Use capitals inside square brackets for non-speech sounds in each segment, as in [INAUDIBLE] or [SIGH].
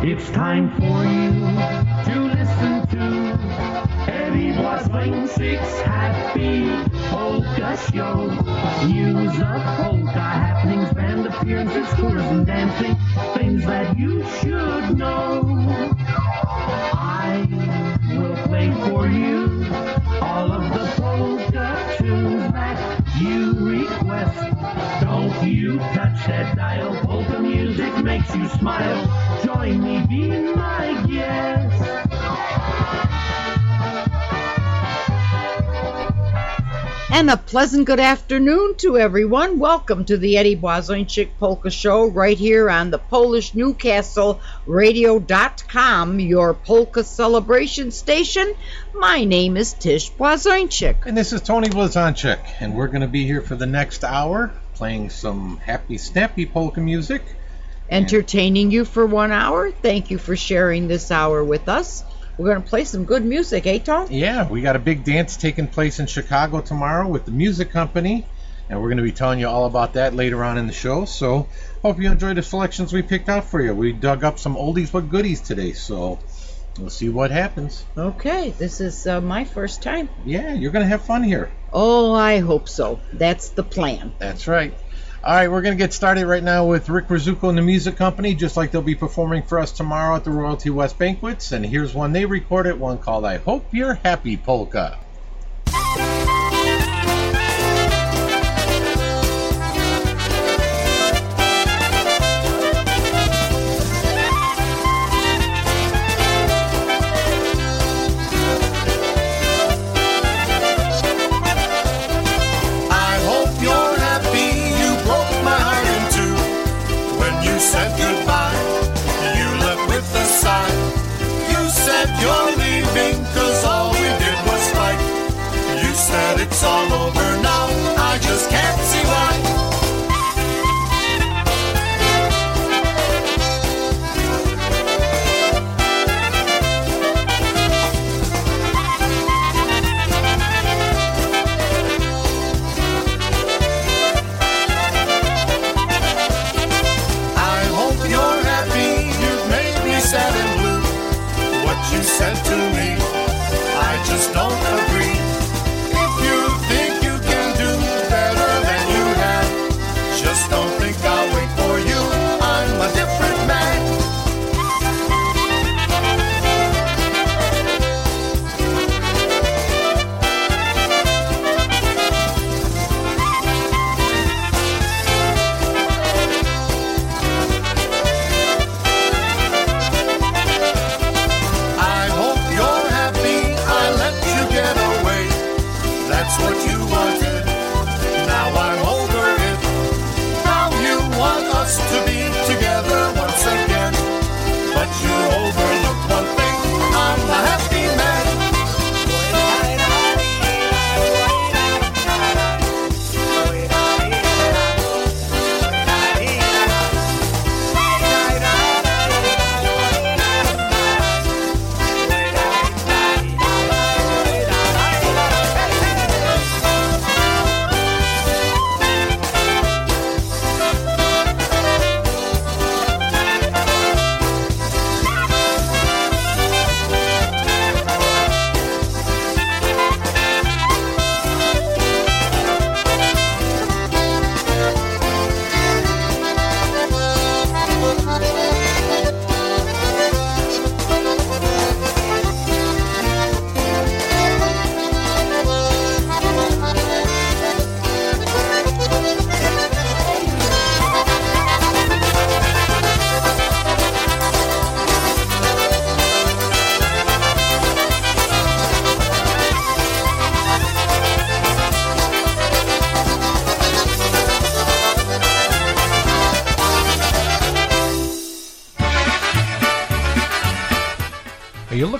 It's time for you to listen to Eddie Blazonczyk's Happy Polka Show. News of polka happenings, band appearances, tours and dancing, things that you should know. I will play for you all of the polka tunes that you request. Don't you touch that dial. Polka music makes you smile. Join me, be my guest. And a pleasant good afternoon to everyone. Welcome to the Eddie Blazonczyk Polka Show right here on the Polish Newcastle Radio.com, your polka celebration station. My name is Tish Blazonczyk. And this is Tony Blazonczyk, and we're going to be here for the next hour playing some happy, snappy polka music. Entertaining you for one hour. Thank you for sharing this hour with us. We're going to play some good music, eh, Tom? Yeah, we got a big dance taking place in Chicago tomorrow with the music company, and we're going to be telling you all about that later on in the show. So, hope you enjoy the selections we picked out for you. We dug up some oldies but goodies today, so we'll see what happens. Okay, this is uh, my first time. Yeah, you're going to have fun here. Oh, I hope so. That's the plan. That's right. All right, we're going to get started right now with Rick Rzeszutko and the Music Company, just like they'll be performing for us tomorrow at the Royalty West Banquets. And here's one they recorded, one called I Hope You're Happy Polka.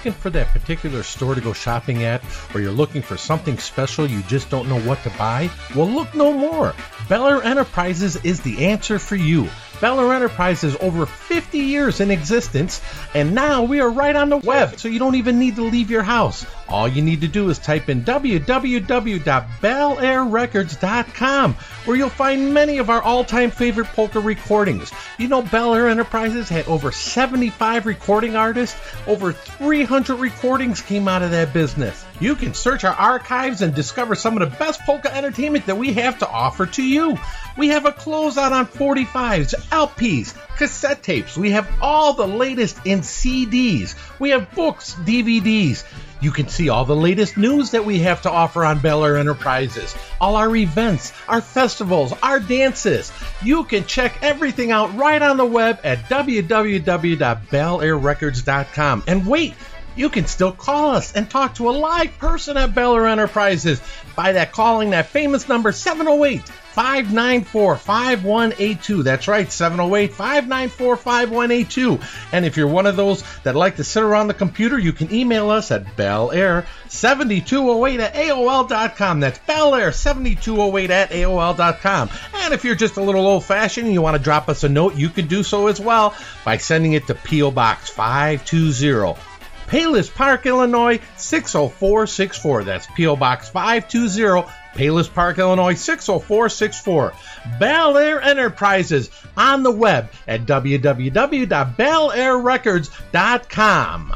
Looking for that particular store to go shopping at, or you're looking for something special you just don't know what to buy? Well, look no more. Bel Air Enterprises is the answer for you. Bel Air Enterprises is over 50 years in existence, and now we are right on the web, so you don't even need to leave your house. All you need to do is type in www.belairrecords.com where you'll find many of our all-time favorite polka recordings. You know Bel Air Enterprises had over 75 recording artists, over 300 recordings came out of that business. You can search our archives and discover some of the best polka entertainment that we have to offer to you. We have a closeout on 45s, LPs, cassette tapes. We have all the latest in CDs. We have books, DVDs. You can see all the latest news that we have to offer on Bel Air Enterprises, all our events, our festivals, our dances. You can check everything out right on the web at www.belairrecords.com. And wait, you can still call us and talk to a live person at Bel Air Enterprises by that calling that famous number 708 594 5182. That's right, 708 594 5182. And if you're one of those that like to sit around the computer, you can email us at bellair7208 at AOL.com. That's bellair7208 at AOL.com. And if you're just a little old fashioned and you want to drop us a note, you can do so as well by sending it to P.O. Box 520. Palos Park, Illinois 60464. That's P.O. Box 520, Palos Park, Illinois 60464. Bel Air Enterprises on the web at www.belairrecords.com.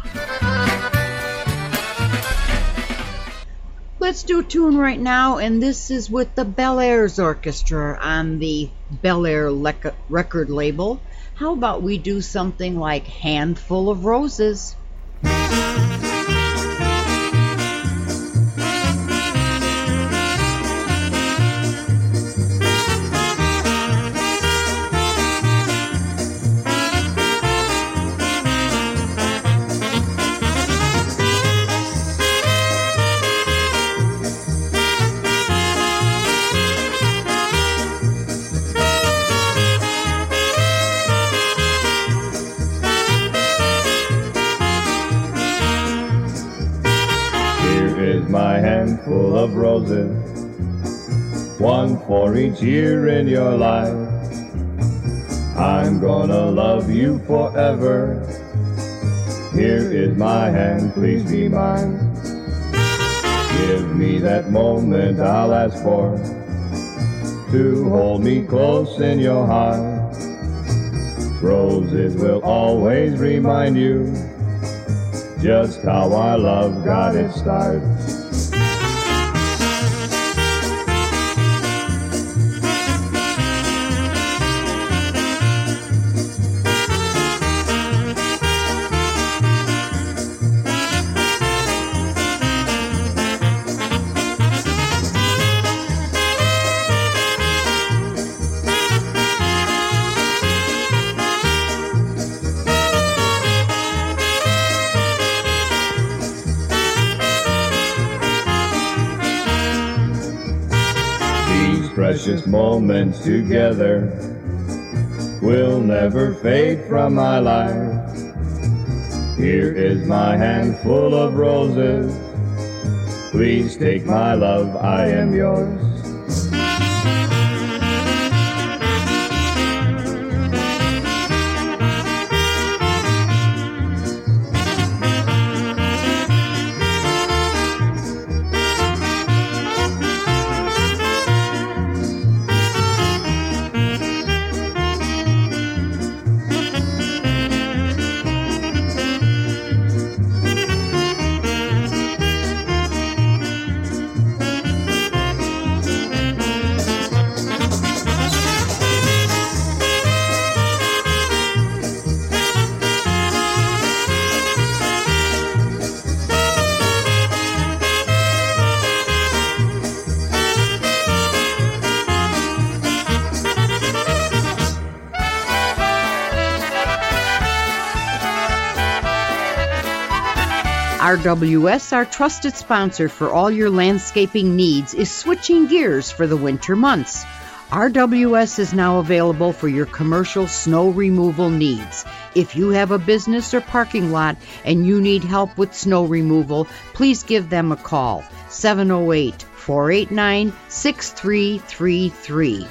Let's do a tune right now, and this is with the Bel Airs Orchestra on the Bel Air record label. How about we do something like Handful of Roses? Is my handful of roses, one for each year in your life. I'm gonna love you forever. Here is my hand, please be mine. Give me that moment I'll ask for to hold me close in your heart. Roses will always remind you just how our love got its start. Moments together will never fade from my life. Here is my handful of roses. Please take my love, I am yours. RWS, our trusted sponsor for all your landscaping needs, is switching gears for the winter months. RWS is now available for your commercial snow removal needs. If you have a business or parking lot and you need help with snow removal, please give them a call 708 489 6333.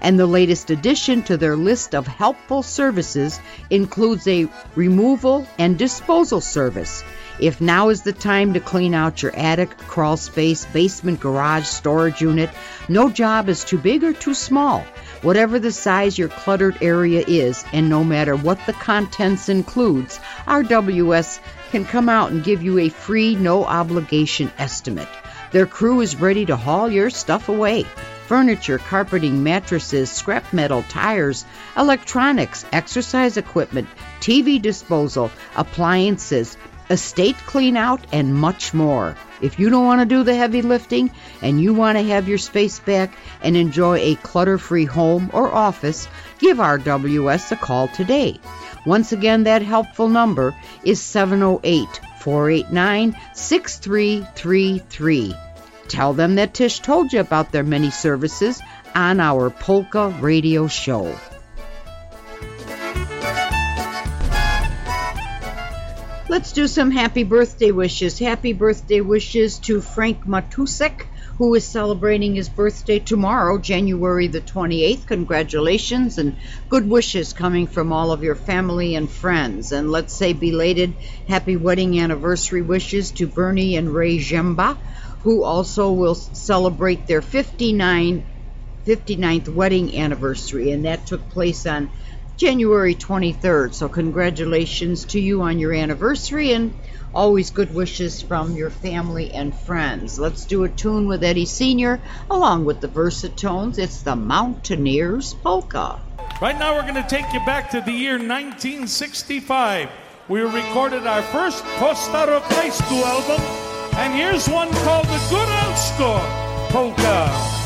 And the latest addition to their list of helpful services includes a removal and disposal service. If now is the time to clean out your attic, crawl space, basement, garage, storage unit, no job is too big or too small. Whatever the size your cluttered area is, and no matter what the contents includes, RWS can come out and give you a free, no obligation estimate. Their crew is ready to haul your stuff away furniture, carpeting, mattresses, scrap metal, tires, electronics, exercise equipment, TV disposal, appliances, estate clean out, and much more. If you don't want to do the heavy lifting and you want to have your space back and enjoy a clutter free home or office, give RWS a call today. Once again, that helpful number is 708 489 6333. Tell them that Tish told you about their many services on our Polka Radio Show. Let's do some happy birthday wishes. Happy birthday wishes to Frank Matusek, who is celebrating his birthday tomorrow, January the 28th. Congratulations and good wishes coming from all of your family and friends. And let's say belated happy wedding anniversary wishes to Bernie and Ray Jemba, who also will celebrate their 59, 59th wedding anniversary, and that took place on January 23rd. So, congratulations to you on your anniversary and always good wishes from your family and friends. Let's do a tune with Eddie Sr. along with the Versatones. It's the Mountaineers Polka. Right now, we're going to take you back to the year 1965. We recorded our first Postaro High School album, and here's one called The Good Old Góralsko Polka.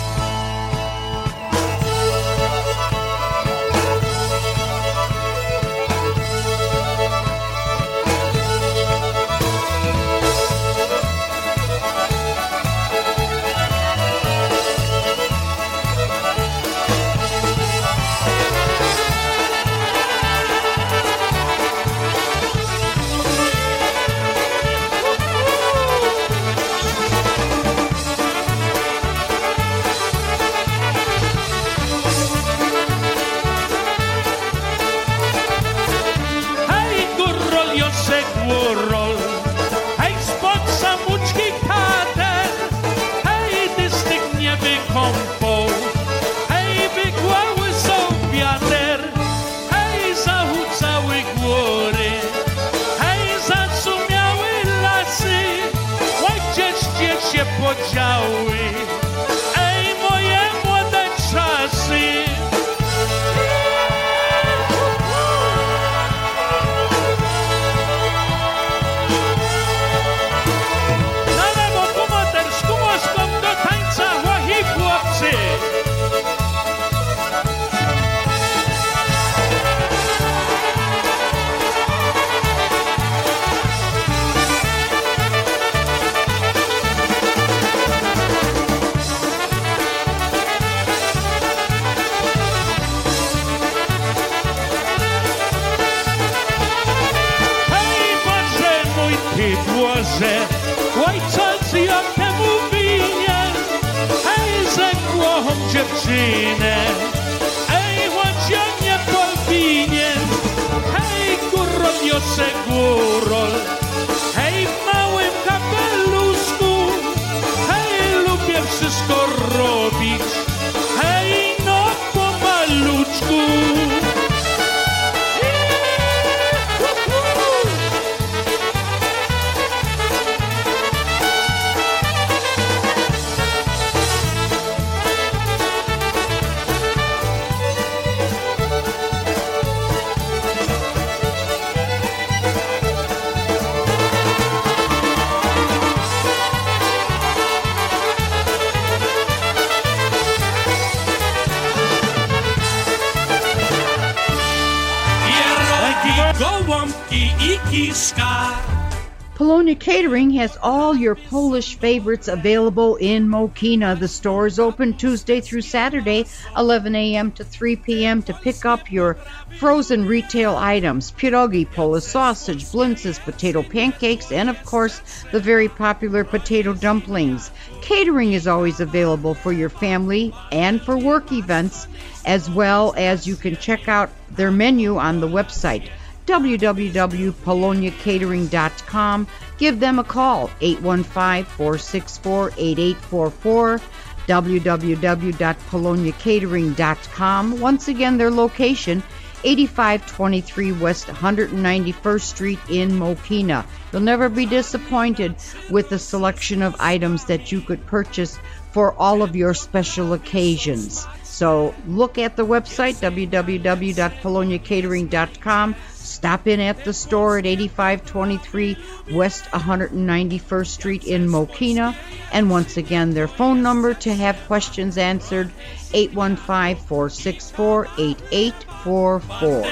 Polish favorites available in Mokena. The store is open Tuesday through Saturday, 11 a.m. to 3 p.m. to pick up your frozen retail items, pierogi, Polish sausage, blintzes, potato pancakes, and of course, the very popular potato dumplings. Catering is always available for your family and for work events, as well as you can check out their menu on the website www.poloniacatering.com. Give them a call, 815-464-8844, www.poloniacatering.com. Once again, their location, 8523 West 191st Street in Mokena. You'll never be disappointed with the selection of items that you could purchase for all of your special occasions. So look at the website, www.poloniacatering.com. Stop in at the store at 8523 West 191st Street in Mokena. And once again, their phone number to have questions answered 815 464 8844.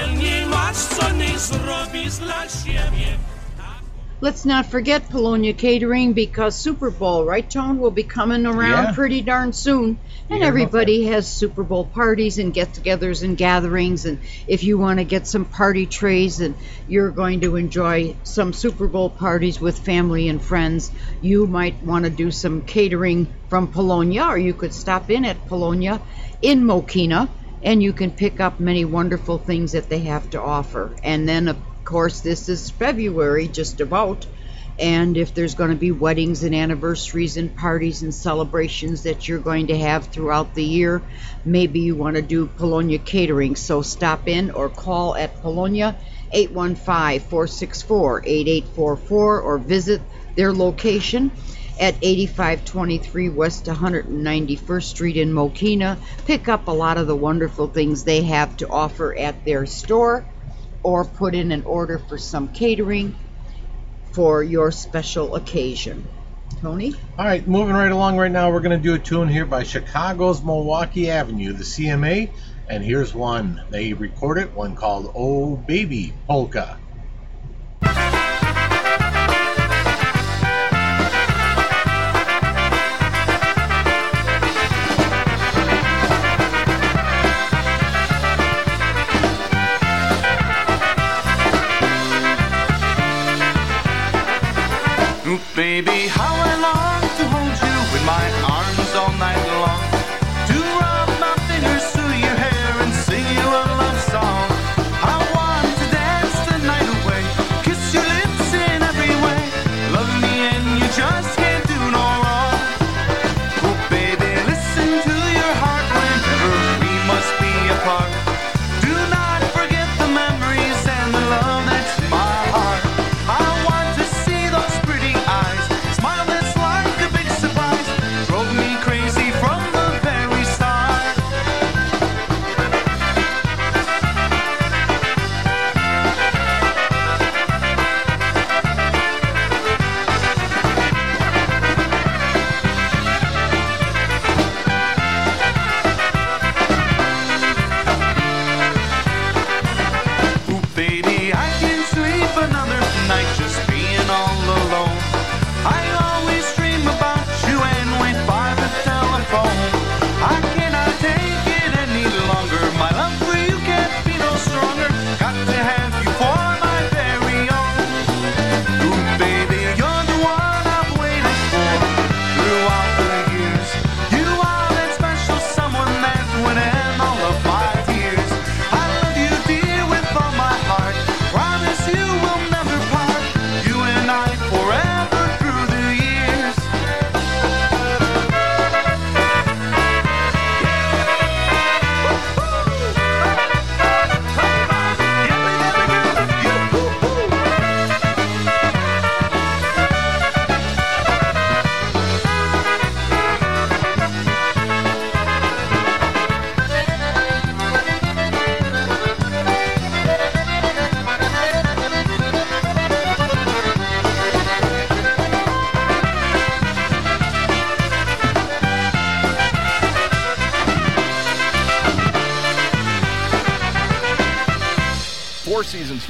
Let's not forget Polonia Catering because Super Bowl, right, Tone, will be coming around Yeah. pretty darn soon. And everybody has Super Bowl parties and get togethers and gatherings. And if you want to get some party trays and you're going to enjoy some Super Bowl parties with family and friends, you might want to do some catering from Polonia, or you could stop in at Polonia in Mokena and you can pick up many wonderful things that they have to offer. And then, of course, this is February, just about. And if there's going to be weddings and anniversaries and parties and celebrations that you're going to have throughout the year, maybe you want to do Polonia catering. So stop in or call at Polonia 815 464 8844 or visit their location at 8523 West 191st Street in Mokena. Pick up a lot of the wonderful things they have to offer at their store or put in an order for some catering for your special occasion. Tony? All right, moving right along right now, we're going to do a tune here by Chicago's Milwaukee Avenue, the CMA. And here's one. They recorded one called Oh Baby Polka. To hold you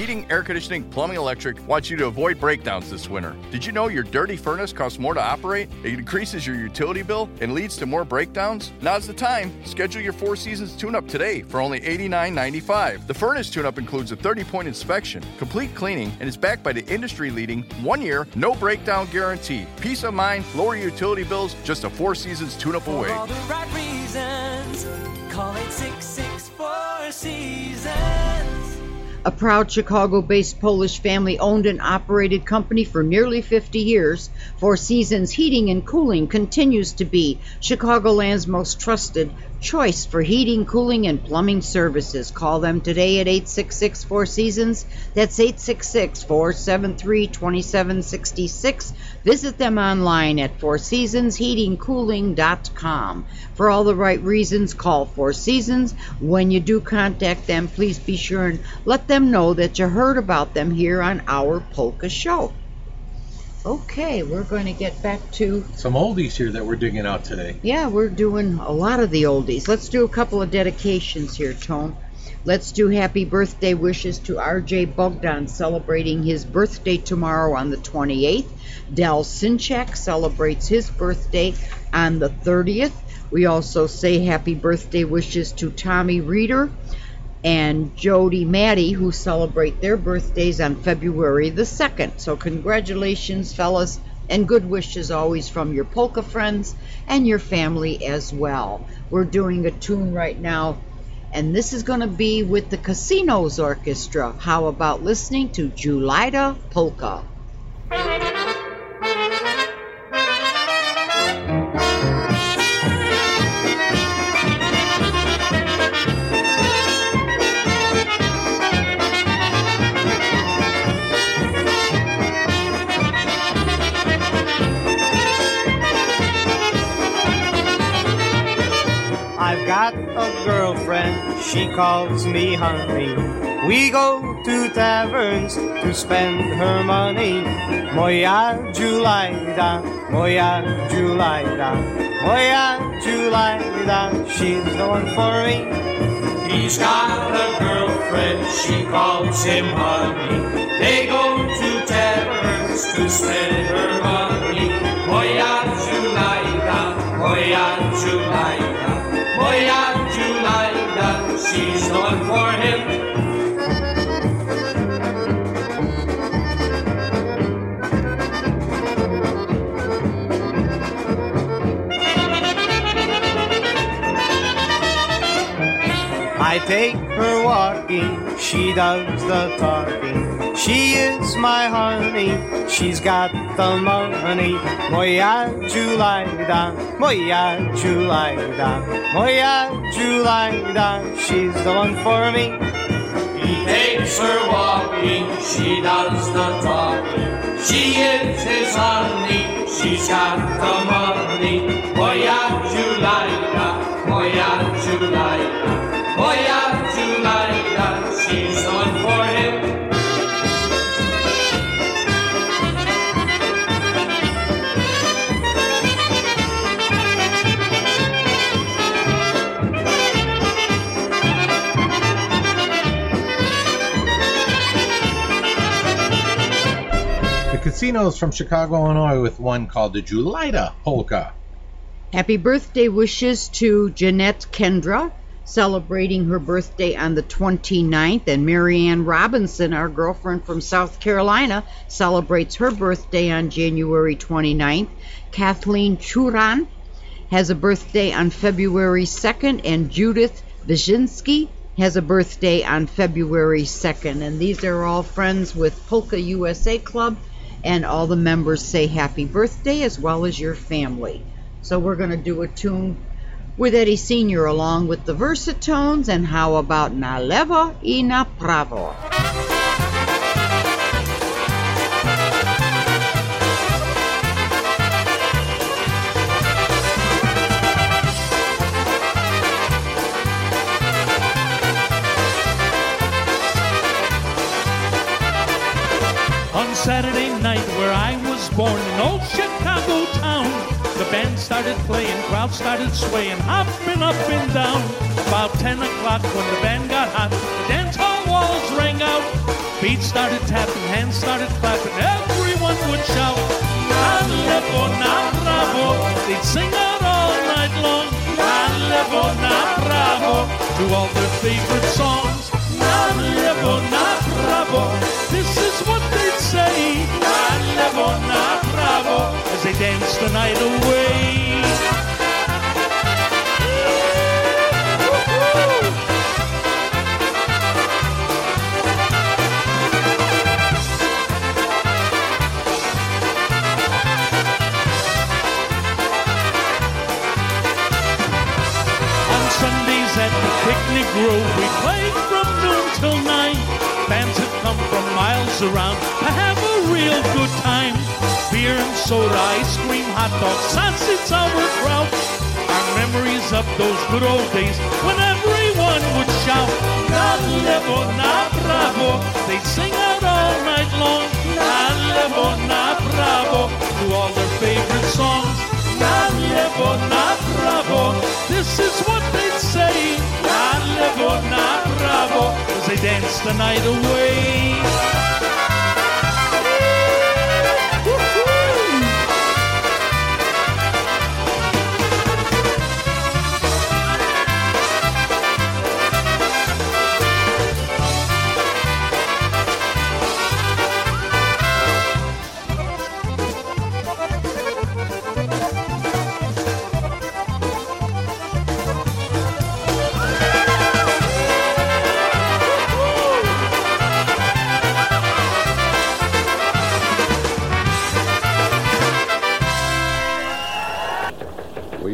Heating, Air Conditioning, Plumbing, Electric wants you to avoid breakdowns this winter. Did you know your dirty furnace costs more to operate? It increases your utility bill and leads to more breakdowns? Now's the time. Schedule your Four Seasons tune up today for only $89.95. The furnace tune up includes a 30 point inspection, complete cleaning, and is backed by the industry leading one year, no breakdown guarantee. Peace of mind, lower utility bills, just a Four Seasons tune up away. For all the right reasons, call 866 Seasons. A proud Chicago based Polish family owned and operated company for nearly 50 years, Four Seasons Heating and Cooling continues to be Chicagoland's most trusted choice for heating, cooling, and plumbing services. Call them today at 866 Four Seasons. That's 866 473 2766. Visit them online at fourseasonsheatingcooling.com. For all the right reasons, call Four Seasons. When you do contact them, please be sure and let them know that you heard about them here on our Polka Show. Okay, we're going to get back to Some oldies here that we're digging out today. yeah, we're doing a lot of the oldies. Let's do a couple of dedications here, Tone. Let's do happy birthday wishes to RJ Bogdan celebrating his birthday tomorrow on the 28th. Del Sinchak celebrates his birthday on the 30th. We also say happy birthday wishes to Tommy Reeder and Jody Maddie, who celebrate their birthdays on February the 2nd. So, congratulations, fellas, and good wishes always from your polka friends and your family as well. We're doing a tune right now, and this is going to be with the Casinos Orchestra. How about listening to Julita Polka? She calls me honey. We go to taverns to spend her money. Moja Julida, moja Julida, moja Julida, she's the one for me. He's got a girlfriend, she calls him honey. They go to taverns to spend her money. Moja Julida, moja Julida, Julida, she's the for him. I take her walking, she does the talking. She is my honey, she's got the money. Moja Julida, moja Julida, moja Julida, she's the one for me. He takes her walking, she does the talking. She is his honey, she's got the money. Moja Julida, moja Julida, moja Casinos from Chicago, Illinois, with one called the Julita Polka. Happy birthday wishes to Jeanette Kendra, celebrating her birthday on the 29th, and Marianne Robinson, our girlfriend from South Carolina, celebrates her birthday on January 29th. Kathleen Churan has a birthday on February 2nd, and Judith Wyszynski has a birthday on February 2nd. And these are all friends with Polka USA Club, and all the members say happy birthday as well as your family. So we're going to do a tune with Eddie Sr. along with the Versatones, and how about Na Levo i Na Pravo? Saturday born in old Chicago town, the band started playing, crowd started swaying, hopping up and down. About 10 o'clock when the band got hot, the dance hall walls rang out. Feet started tapping, hands started clapping, everyone would shout. Alevo na bravo, they'd sing out all night long. Alevo na bravo, to all their favorite songs. Alevo na bravo, this is what they'd say. Alevo na bravo, as they dance the night away. At the picnic grove, we played from noon till nine. Bands had come from miles around to have real good time. Beer and soda, ice cream, hot dogs, sausage, sauerkraut. Our memories of those good old days when everyone would shout, Na levo, na bravo. They'd sing out all night long, Na levo, na bravo, to all their favorite songs. Na levo, na bravo. This is what they'd say. Na levo, na bravo, as they dance the night away.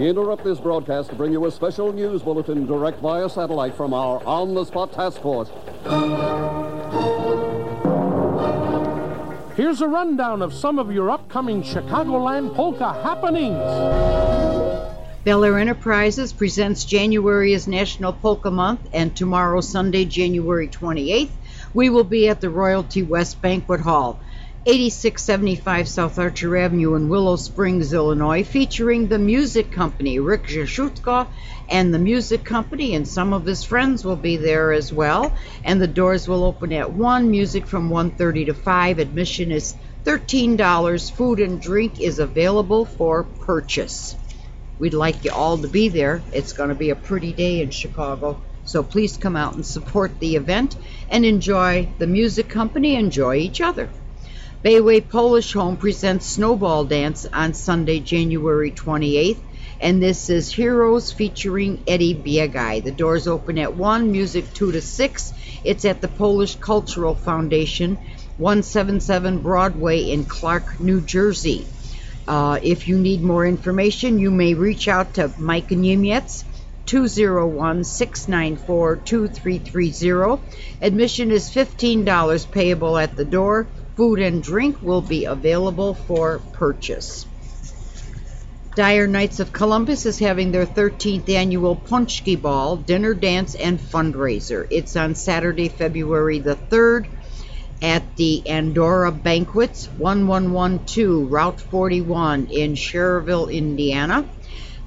We interrupt this broadcast to bring you a special news bulletin direct via satellite from our On the Spot Task Force. Here's a rundown of some of your upcoming Chicagoland polka happenings. Bel Air Enterprises presents January as National Polka Month, and tomorrow, Sunday, January 28th, we will be at the Royalty West Banquet Hall, 8675 South Archer Avenue in Willow Springs, Illinois, featuring the music company Rick Rzeszutko and the music company, and some of his friends will be there as well. And the doors will open at 1, music from 1.30 to 5. Admission is $13. Food and drink is available for purchase. We'd like you all to be there. It's going to be a pretty day in Chicago. So please come out and support the event and enjoy the music company, enjoy each other. Bayway Polish Home presents Snowball Dance on Sunday, January 28th, and this is Heroes featuring Eddie Biegai. The doors open at 1, music 2 to 6. It's at the Polish Cultural Foundation, 177 Broadway in Clark, New Jersey. Uh, if you need more information, you may reach out to Mike Niemiec, 201 694 2330. Admission is $15 payable at the door. Food and drink will be available for purchase. Dyer Knights of Columbus is having their 13th annual Punchki Ball, dinner, dance, and fundraiser. It's on Saturday, February the 3rd at the Andorra Banquets, 1112 Route 41 in Schererville, Indiana.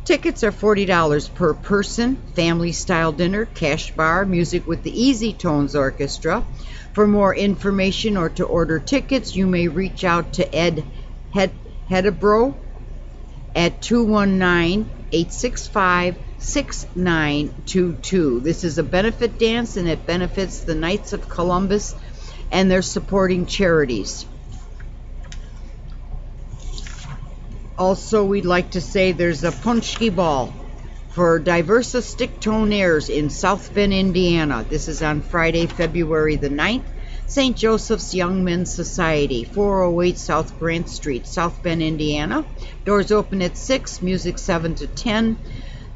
Tickets are $40 per person, family style dinner, cash bar, music with the Easy Tones Orchestra. For more information or to order tickets, you may reach out to Ed Hed- Hedebro at 219 865 6922. This is a benefit dance and it benefits the Knights of Columbus and they're supporting charities. Also, we'd like to say there's a Punchki Ball for Diversa Stick Tonaires in South Bend, Indiana. This is on Friday, February the 9th. St. Joseph's Young Men's Society, 408 South Grant Street, South Bend, Indiana. Doors open at 6, music 7 to 10.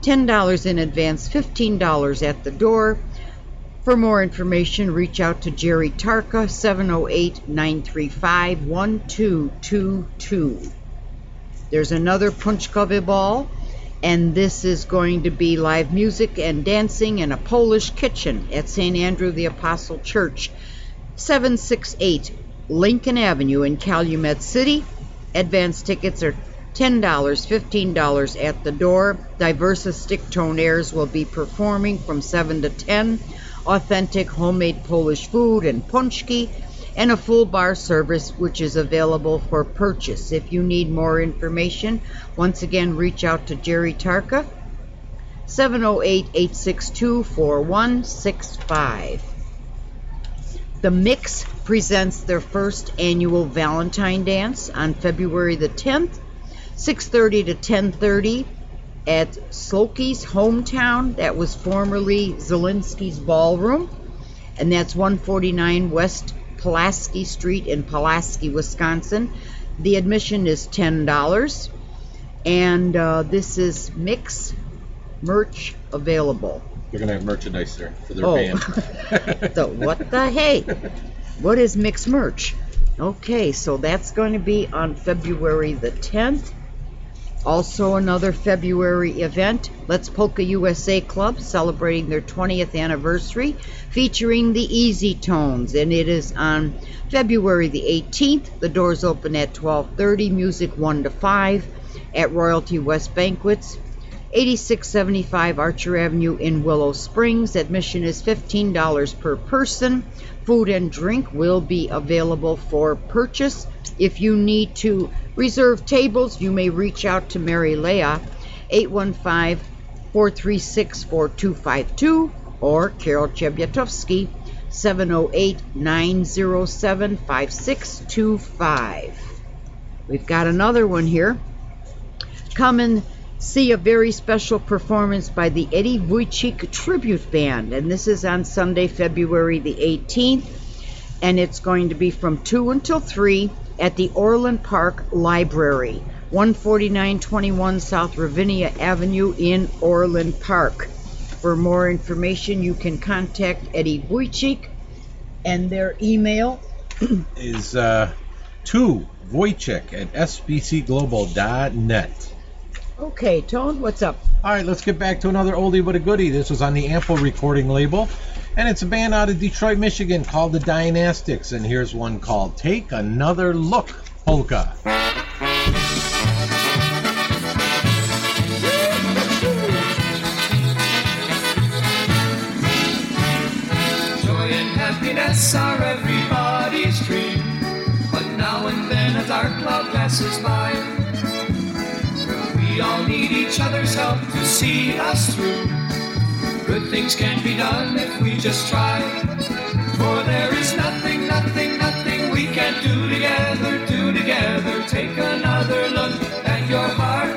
$10 in advance, $15 at the door. For more information, reach out to Jerry Tarka, 708 935 1222. There's another Punchkowy Ball, and this is going to be live music and dancing in a Polish kitchen at St. Andrew the Apostle Church, 768 Lincoln Avenue in Calumet City. Advance tickets are $10, $15 at the door. Diversa Stick Tonaires will be performing from 7 to 10. Authentic homemade Polish food and punchki, and a full bar service which is available for purchase. If you need more information, once again reach out to Jerry Tarka, 708 862 4165. The Mix presents their first annual Valentine Dance on February the 10th, 6:30 to 10:30 at Slokey's hometown. That was formerly Zielinski's Ballroom, and that's 149 West Pulaski Street in Pulaski, Wisconsin. The admission is ten dollars, and uh, this is Mix merch available. They're gonna have merchandise there for their Oh. band. [LAUGHS] [LAUGHS] the what the hey? What is mixed merch? Okay, so that's going to be on February the 10th. Also, another February event, Let's Polka USA Club celebrating their 20th anniversary, featuring the Easy Tones, and it is on February the 18th. The doors open at 12:30, music 1 to 5 at Royalty West Banquets, 8675 Archer Avenue in Willow Springs. Admission is $15 per person. Food and drink will be available for purchase. If you need to reserve tables, you may reach out to Mary Leah, 815 436 4252, or Carol Chebyatowski, 708 907 5625. We've got another one here. Come and see a very special performance by the Eddie Wojcik Tribute Band, and this is on Sunday, February the 18th, and it's going to be from 2 until 3 at the Orland Park Library, 14921 South Ravinia Avenue in Orland Park. For more information, you can contact Eddie Wojcik and their email [CLEARS THROAT] is uh, to Wojcik at sbcglobal.net. Okay, Tone, what's up? All right, let's get back to another oldie but a goodie. This was on the Ample recording label, and it's a band out of Detroit, Michigan called the Dynastics. And here's one called Take Another Look Polka. Happiness are everybody's dream. But now and then a dark cloud passes by. Each other's help to see us through. Good things can be done if we just try. For there is nothing, nothing, nothing we can't do together, do together. Take another look at your heart.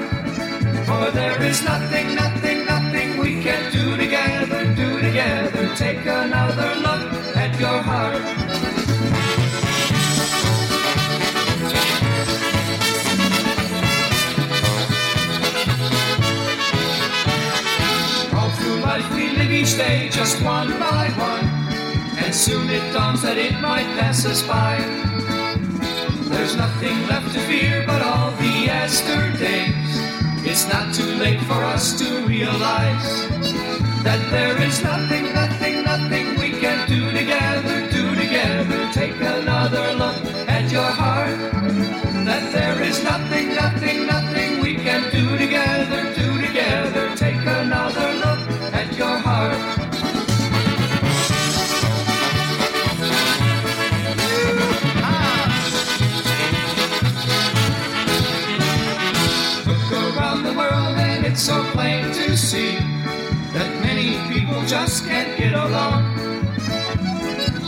For there is nothing, nothing, nothing we can't do together, do together. Take another look at your heart. Just one by one. And soon it dawns that it might pass us by. There's nothing left to fear but all the yesterdays. It's not too late for us to realize that there is nothing, nothing, nothing we can do together, do together. Take another look at your heart. That there is nothing, nothing, nothing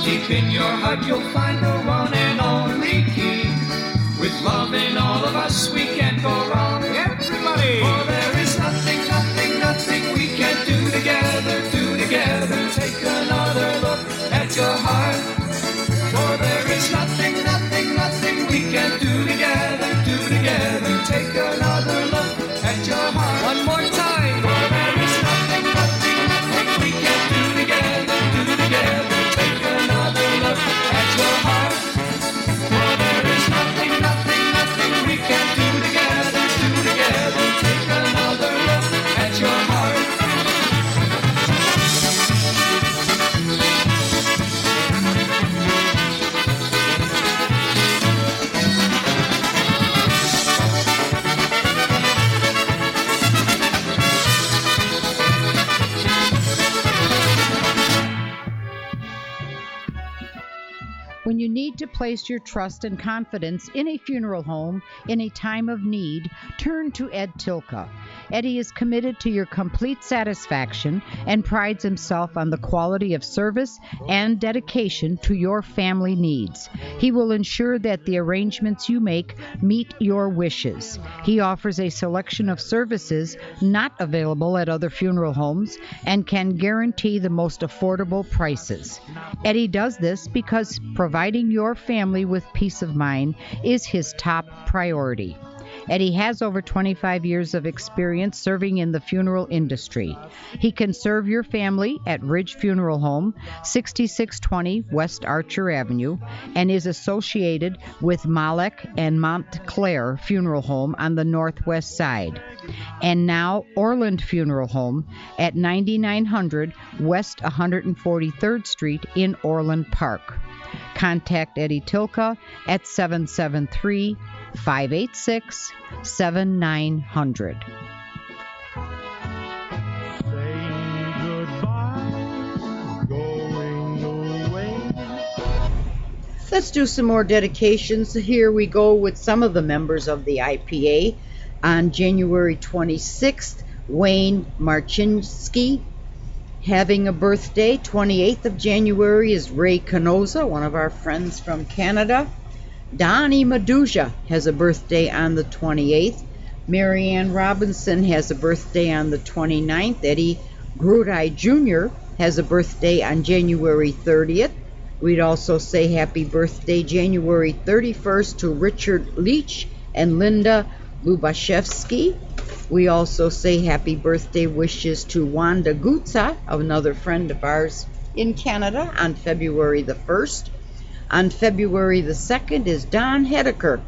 Deep in your heart you'll find the one and only key. With love in all of us we can't go wrong. Everybody! Place your trust and confidence in a funeral home in a time of need, turn to Ed Tilka. Eddie is committed to your complete satisfaction and prides himself on the quality of service and dedication to your family needs. He will ensure that the arrangements you make meet your wishes. He offers a selection of services not available at other funeral homes and can guarantee the most affordable prices. Eddie does this because providing your family with peace of mind is his top priority. Eddie has over 25 years of experience serving in the funeral industry. He can serve your family at Ridge Funeral Home, 6620 West Archer Avenue, and is associated with Malek and Montclair Funeral Home on the northwest side. And now Orland Funeral Home at 9900 West 143rd Street in Orland Park. Contact Eddie Tilka at 773 586 7900. Let's do some more dedications. Here we go with some of the members of the IPA. On January 26th, Wayne Marchinsky having a birthday. 28th of January is Ray Canoza, one of our friends from Canada. Donnie Maduja has a birthday on the 28th. Marianne Robinson has a birthday on the 29th. Eddie Grudai Jr. has a birthday on January 30th. We'd also say happy birthday January 31st to Richard Leach and Linda Lubashevsky. We also say happy birthday wishes to Wanda Gutza, another friend of ours in Canada, on February the 1st. On February the 2nd is Don Hedeker,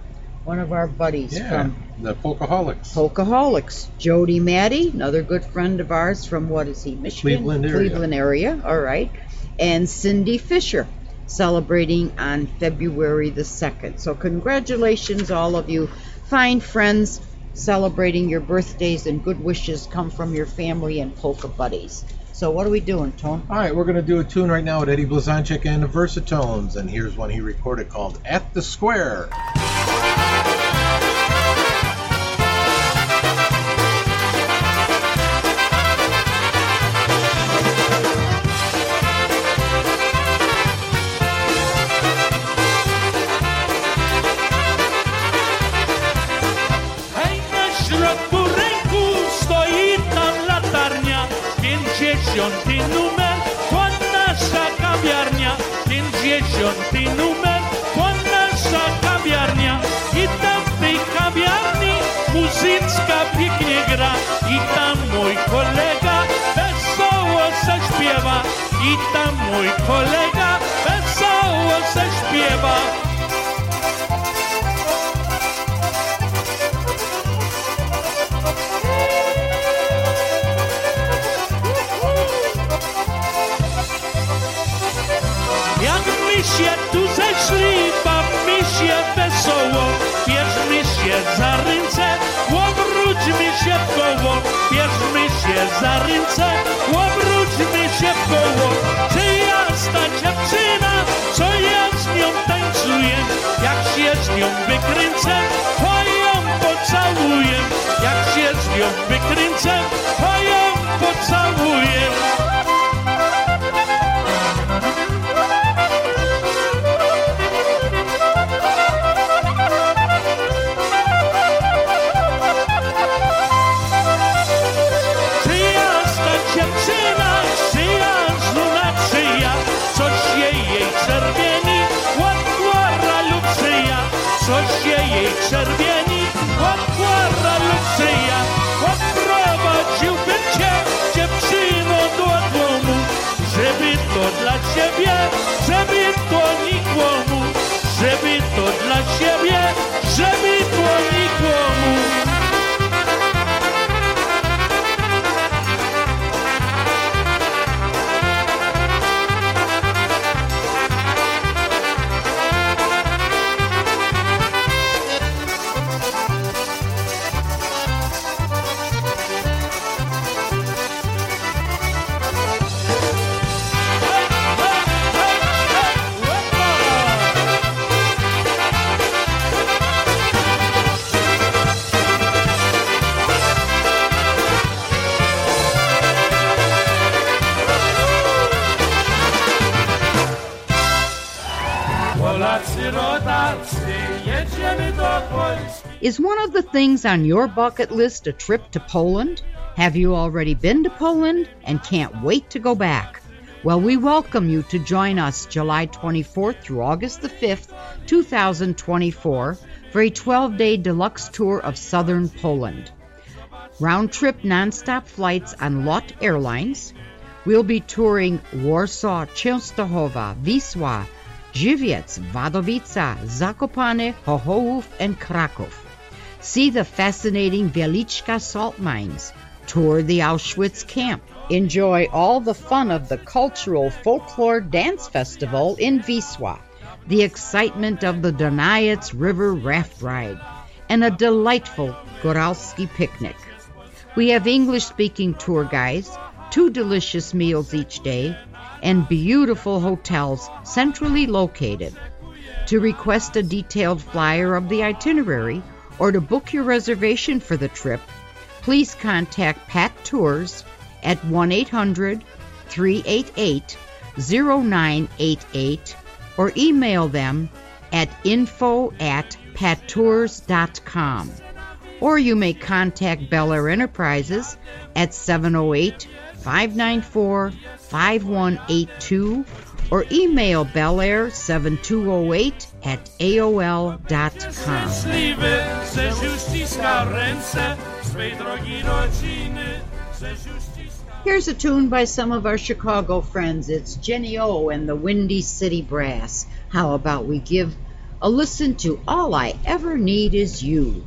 one of our buddies Yeah, from the Polkaholics. Polkaholics. Jody Maddie, another good friend of ours from what is he, Michigan? Cleveland area. Cleveland area, all right. And Cindy Fisher, celebrating on February the 2nd. So, congratulations, all of you fine friends celebrating your birthdays and good wishes come from your family and polka buddies. So, what are we doing, Tone? All right, we're going to do a tune right now with Eddie Blazonczyk and the Versatones, and here's one he recorded called At the Square. Numer, to nasza kawiarnia, pięćdziesiąty numer, to nasza kawiarnia. I tam w tej kawiarni muzyczka pięknie gra, i tam mój kolega wesoło zaśpiewa, i tam mój kolega wesoło zaśpiewa. Się wesoło. Bierzmy się za ręce, obróćmy się w koło. Bierzmy się za ręce, obróćmy się w koło. Czyjaś ta dziewczyna, co ja z nią tańcuję? Jak się z nią wykręcę, to ją pocałuję. Jak się z nią wykręcę, to ją pocałuję. 点 things on your bucket list a trip to Poland? Have you already been to Poland and can't wait to go back? Well, we welcome you to join us July 24th through August the 5th, 2024, for a 12 day deluxe tour of southern Poland. Round trip nonstop flights on LOT Airlines. We'll be touring Warsaw, Częstochowa, Wisła, Żywiec, Wadowica, Zakopane, Chochołów, and Kraków. See the fascinating Wieliczka salt mines. Tour the Auschwitz camp. Enjoy all the fun of the cultural folklore dance festival in Wisła, the excitement of the Dunajec River raft ride, and a delightful Goralski picnic. We have English speaking tour guides, two delicious meals each day, and beautiful hotels centrally located. To request a detailed flyer of the itinerary or to book your reservation for the trip, please contact Pat Tours at 1 800 388 0988 or email them at info at pattours.com. Or you may contact Bel Air Enterprises at 708 594 5182 or email belair7208 at aol.com. Szczęśliwy, żeś już ściskał ręce swej drogi rodziny, żeś już ściskał... Here's a tune by some of our Chicago friends. It's Jenny O and the Windy City Brass. How about we give a listen to All I Ever Need Is You?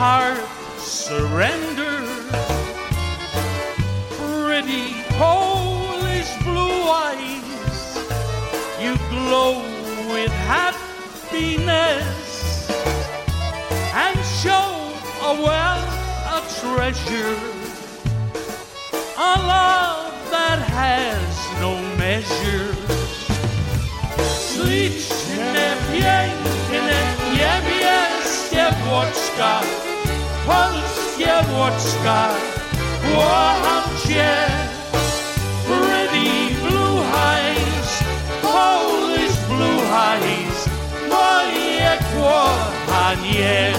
Heart surrender. Pretty Polish blue eyes, you glow with happiness and show a wealth of treasure, a love that has no measure. Śliczne, piękne, niebieskie włoczka, polskie włoczka, kocham cię. Pretty blue eyes, Polish blue eyes, moje kochanie.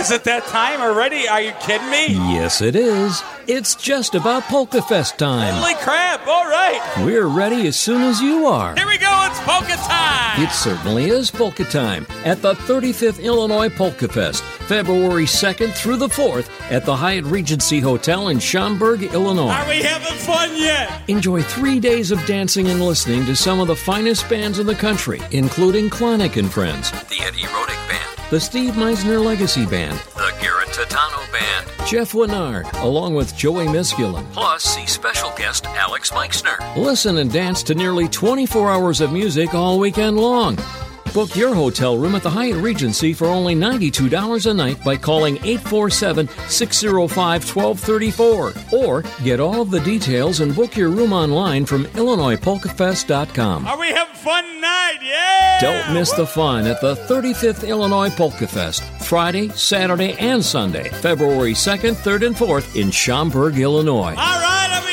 Is it that time already? Are you kidding me? Yes, it is. It's just about Polka Fest time. Holy crap! All right. We're ready as soon as you are. Here we go. It's polka time. It certainly is polka time at the 35th Illinois Polka Fest, February 2nd through the 4th at the Hyatt Regency Hotel in Schaumburg, Illinois. Are we having fun yet? Enjoy three days of dancing and listening to some of the finest bands in the country, including Klonick and Friends, The Eddie Rodick Band. The Steve Meisner Legacy Band, The Garrett Titano Band. Jeff Winard, along with Joey Misculin. Plus, see special guest Alex Meixner. Listen and dance to nearly 24 hours of music all weekend long. Book your hotel room at the Hyatt Regency for only $92 a night by calling 847 605 1234. Or get all of the details and book your room online from IllinoisPolkaFest.com. Are we having fun tonight? Yeah. Don't miss the fun at the 35th Illinois Polka Fest, Friday, Saturday, and Sunday, February 2nd, 3rd, and 4th in Schaumburg, Illinois. All right. Are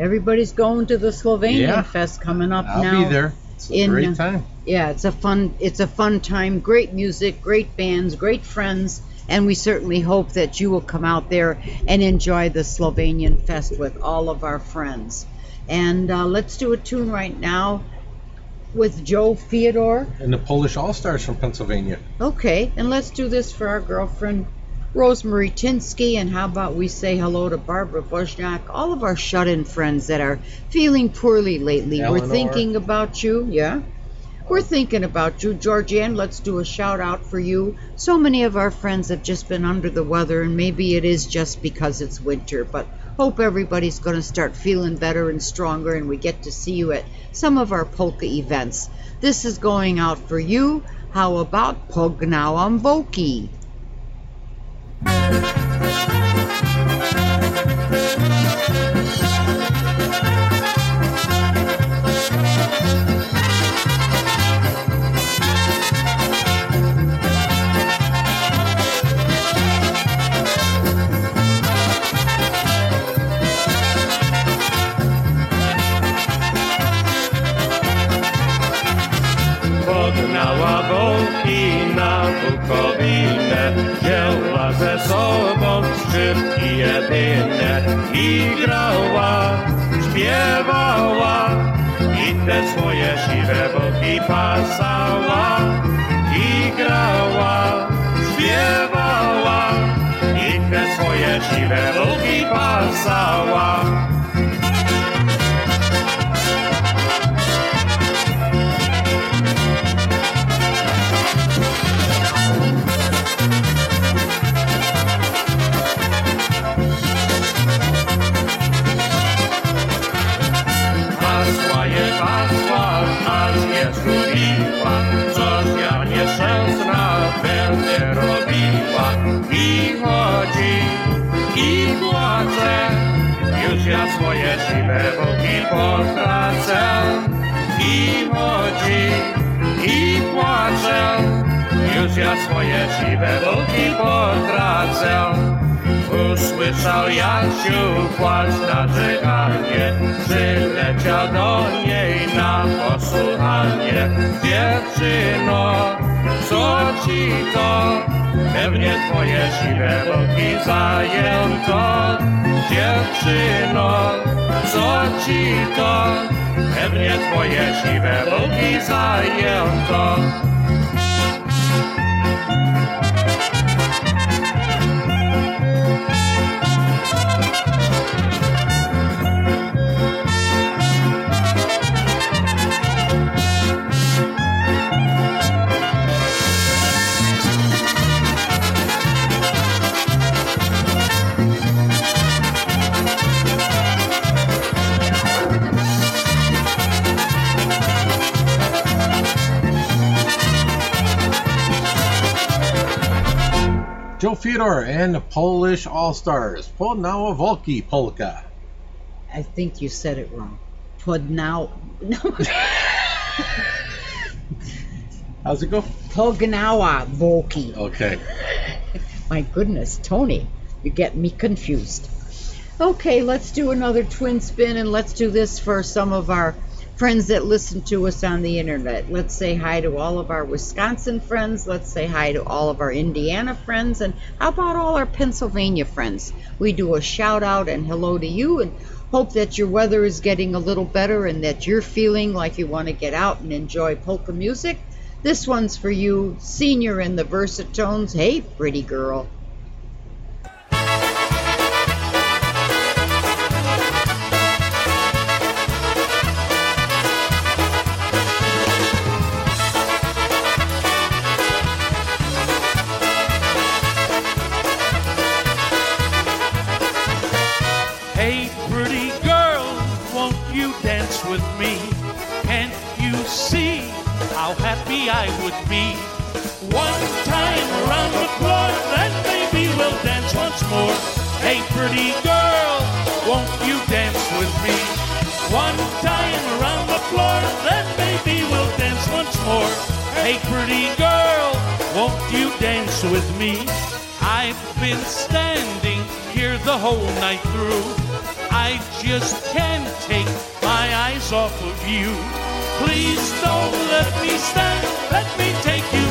Everybody's going to the Slovenian Yeah. Fest coming up I'll now. be there. It's a in, great uh, time. Yeah, it's a fun it's a fun time. Great music, great bands, great friends, and we certainly hope that you will come out there and enjoy the Slovenian Fest with all of our friends. And uh, let's do a tune right now with Joe Theodore. And the Polish All Stars from Pennsylvania. Okay, and let's do this for our girlfriend Rosemary Tinsky, and how about we say hello to Barbara Bosniak, all of our shut-in friends that are feeling poorly lately. Eleanor. We're thinking about you, yeah. We're thinking about you, Georgianne. Let's do a shout out for you. So many of our friends have just been under the weather, and maybe it is just because it's winter, but hope everybody's going to start feeling better and stronger, and we get to see you at some of our polka events. This is going out for you. How about Pognałam Thank you. Woki? Bukowinę wzięła ze sobą skrzypki jedyne i grała, śpiewała i te swoje siwe boki pasała i grała, śpiewała i te swoje siwe boki pasała. Potracę. I chodzi, i płacze, już ja swoje siwe boki potracę. Usłyszał Jasiu płacz narzekanie, przyleciał do niej na posłuchanie. Dziewczyno, co ci to? Pewnie twoje siwe boki zajęto. Dziewczyno, co ci to? Pewnie twoje siwe boki zajęto. And the Polish All Stars. Podnawa Volki Polka. I think you said it wrong. Podnow. [LAUGHS] No. How's it go? Pognawa Volki. Okay. [LAUGHS] My goodness, Tony, you get me confused. Okay, let's do another twin spin and let's do this for some of our friends that listen to us on the internet. Let's say hi to all of our Wisconsin friends. Let's say hi to all of our Indiana friends. And how about all our Pennsylvania friends? We do a shout out and hello to you and hope that your weather is getting a little better and that you're feeling like you want to get out and enjoy polka music. This one's for you, senior in the Versatones. Hey, pretty girl. Hey, pretty girl, won't you dance with me? I've been standing here the whole night through. I just can't take my eyes off of you. Please don't let me stand. Let me take you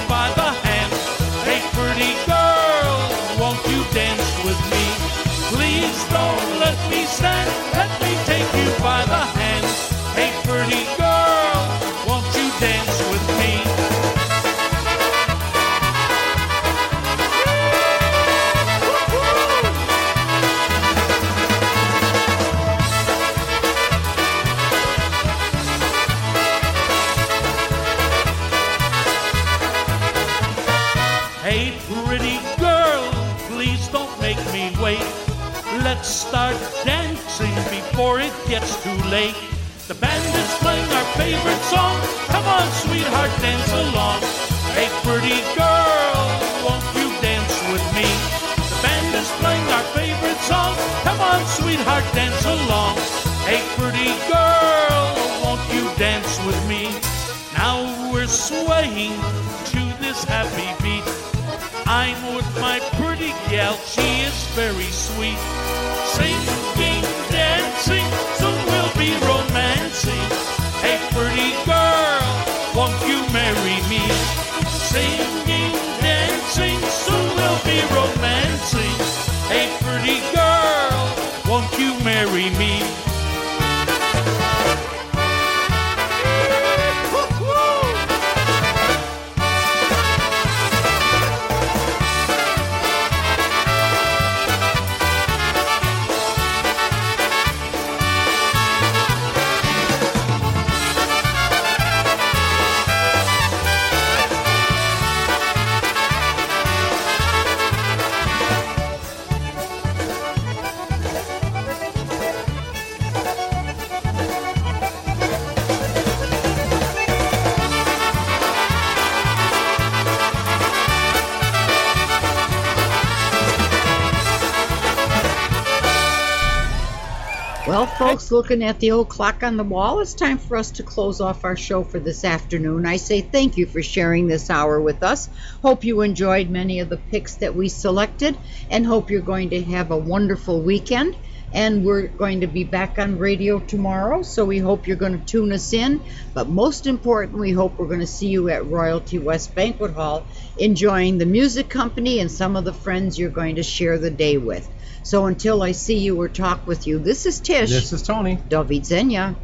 folks, looking at the old clock on the wall, it's time for us to close off our show for this afternoon. I say thank you for sharing this hour with us. Hope you enjoyed many of the picks that we selected and hope you're going to have a wonderful weekend. And we're going to be back on radio tomorrow, so we hope you're going to tune us in. But most important, we hope we're going to see you at Royalty West Banquet Hall enjoying the music company and some of the friends you're going to share the day with. So until I see you or talk with you, this is Tish. This is Tony. Do widzenia.